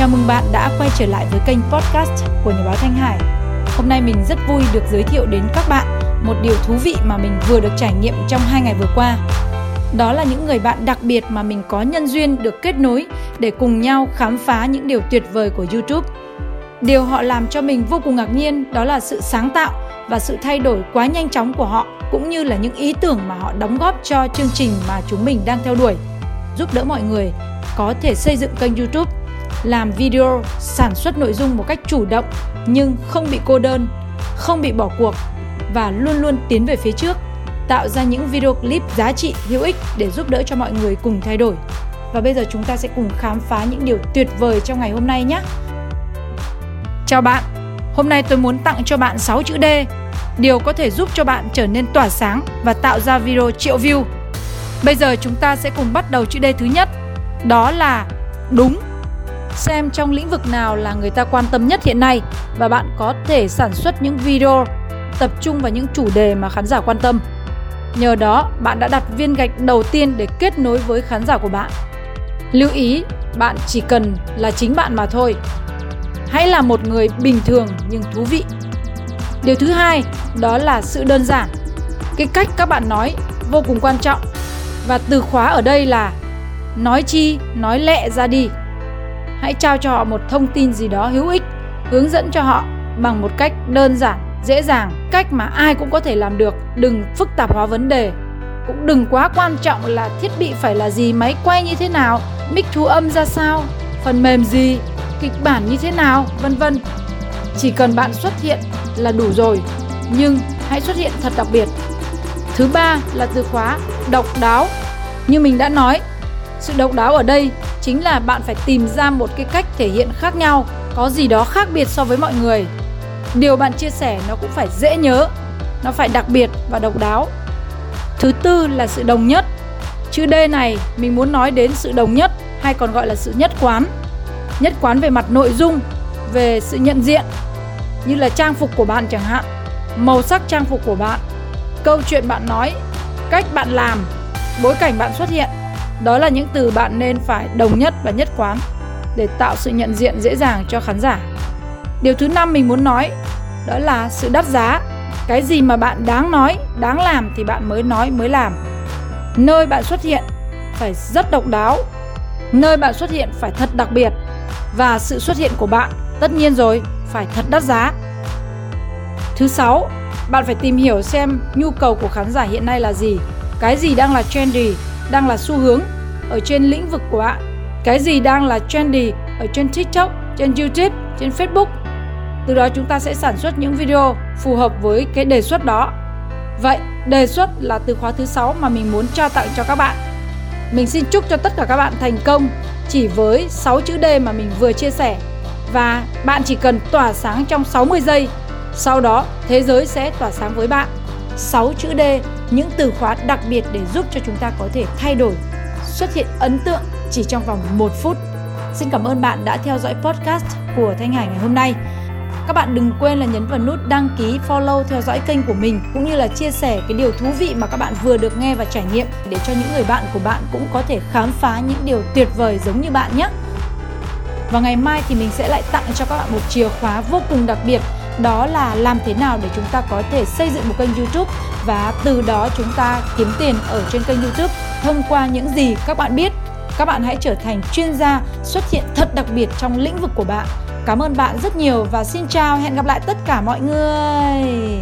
Chào mừng bạn đã quay trở lại với kênh podcast của Nhà báo Thanh Hải. Hôm nay mình rất vui được giới thiệu đến các bạn một điều thú vị mà mình vừa được trải nghiệm trong hai ngày vừa qua. Đó là những người bạn đặc biệt mà mình có nhân duyên được kết nối để cùng nhau khám phá những điều tuyệt vời của YouTube. Điều họ làm cho mình vô cùng ngạc nhiên đó là sự sáng tạo và sự thay đổi quá nhanh chóng của họ cũng như là những ý tưởng mà họ đóng góp cho chương trình mà chúng mình đang theo đuổi giúp đỡ mọi người có thể xây dựng kênh YouTube, làm video, sản xuất nội dung một cách chủ động nhưng không bị cô đơn, không bị bỏ cuộc và luôn luôn tiến về phía trước, tạo ra những video clip giá trị hữu ích để giúp đỡ cho mọi người cùng thay đổi. Và bây giờ chúng ta sẽ cùng khám phá những điều tuyệt vời trong ngày hôm nay nhé. Chào bạn, hôm nay tôi muốn tặng cho bạn 6 chữ D, điều có thể giúp cho bạn trở nên tỏa sáng và tạo ra video triệu view. Bây giờ chúng ta sẽ cùng bắt đầu chữ D thứ nhất, đó là đúng. Xem trong lĩnh vực nào là người ta quan tâm nhất hiện nay và bạn có thể sản xuất những video tập trung vào những chủ đề mà khán giả quan tâm. Nhờ đó, bạn đã đặt viên gạch đầu tiên để kết nối với khán giả của bạn. Lưu ý, bạn chỉ cần là chính bạn mà thôi. Hãy là một người bình thường nhưng thú vị. Điều thứ hai, đó là sự đơn giản. Cái cách các bạn nói vô cùng quan trọng. Và từ khóa ở đây là nói chi, nói lẹ ra đi. Hãy trao cho họ một thông tin gì đó hữu ích, hướng dẫn cho họ bằng một cách đơn giản dễ dàng cách mà ai cũng có thể làm được. Đừng phức tạp hóa vấn đề. Cũng đừng quá quan trọng là thiết bị phải là gì máy quay như thế nào mic thu âm ra sao phần mềm gì kịch bản như thế nào vân vân. Chỉ cần bạn xuất hiện là đủ rồi nhưng hãy xuất hiện thật đặc biệt. Thứ ba là từ khóa độc đáo. Như mình đã nói sự độc đáo ở đây chính là bạn phải tìm ra một cái cách thể hiện khác nhau, có gì đó khác biệt so với mọi người. Điều bạn chia sẻ nó cũng phải dễ nhớ, nó phải đặc biệt và độc đáo. Thứ tư là sự đồng nhất. Chữ d này mình muốn nói đến sự đồng nhất hay còn gọi là sự nhất quán. Nhất quán về mặt nội dung, về sự nhận diện, như là trang phục của bạn chẳng hạn, màu sắc trang phục của bạn, câu chuyện bạn nói, cách bạn làm, bối cảnh bạn xuất hiện đó là những từ bạn nên phải đồng nhất và nhất quán để tạo sự nhận diện dễ dàng cho khán giả. Điều thứ năm mình muốn nói, đó là sự đắt giá. Cái gì mà bạn đáng nói, đáng làm thì bạn mới nói, mới làm. Nơi bạn xuất hiện phải rất độc đáo. Nơi bạn xuất hiện phải thật đặc biệt. Và sự xuất hiện của bạn tất nhiên rồi, phải thật đắt giá. Thứ sáu, bạn phải tìm hiểu xem nhu cầu của khán giả hiện nay là gì, cái gì đang là trendy đang là xu hướng ở trên lĩnh vực của bạn cái gì đang là trendy ở trên tiktok trên youtube trên facebook từ đó chúng ta sẽ sản xuất những video phù hợp với cái đề xuất đó. Vậy, đề xuất là từ khóa thứ sáu mà mình muốn trao tặng cho các bạn. Mình xin chúc cho tất cả các bạn thành công chỉ với 6 chữ D mà mình vừa chia sẻ và bạn chỉ cần tỏa sáng trong 60 giây. Sau đó, thế giới sẽ tỏa sáng với bạn. 6 chữ D, những từ khóa đặc biệt để giúp cho chúng ta có thể thay đổi, xuất hiện ấn tượng chỉ trong vòng 1 phút. Xin cảm ơn bạn đã theo dõi podcast của Thanh Hải ngày hôm nay. Các bạn đừng quên là nhấn vào nút đăng ký, follow, theo dõi kênh của mình cũng như là chia sẻ cái điều thú vị mà các bạn vừa được nghe và trải nghiệm để cho những người bạn của bạn cũng có thể khám phá những điều tuyệt vời giống như bạn nhé. Và ngày mai thì mình sẽ lại tặng cho các bạn một chìa khóa vô cùng đặc biệt đó là làm thế nào để chúng ta có thể xây dựng một kênh YouTube và từ đó chúng ta kiếm tiền ở trên kênh YouTube thông qua những gì các bạn biết. Các bạn hãy trở thành chuyên gia xuất hiện thật đặc biệt trong lĩnh vực của bạn Cảm ơn bạn rất nhiều và xin chào, hẹn gặp lại tất cả mọi người.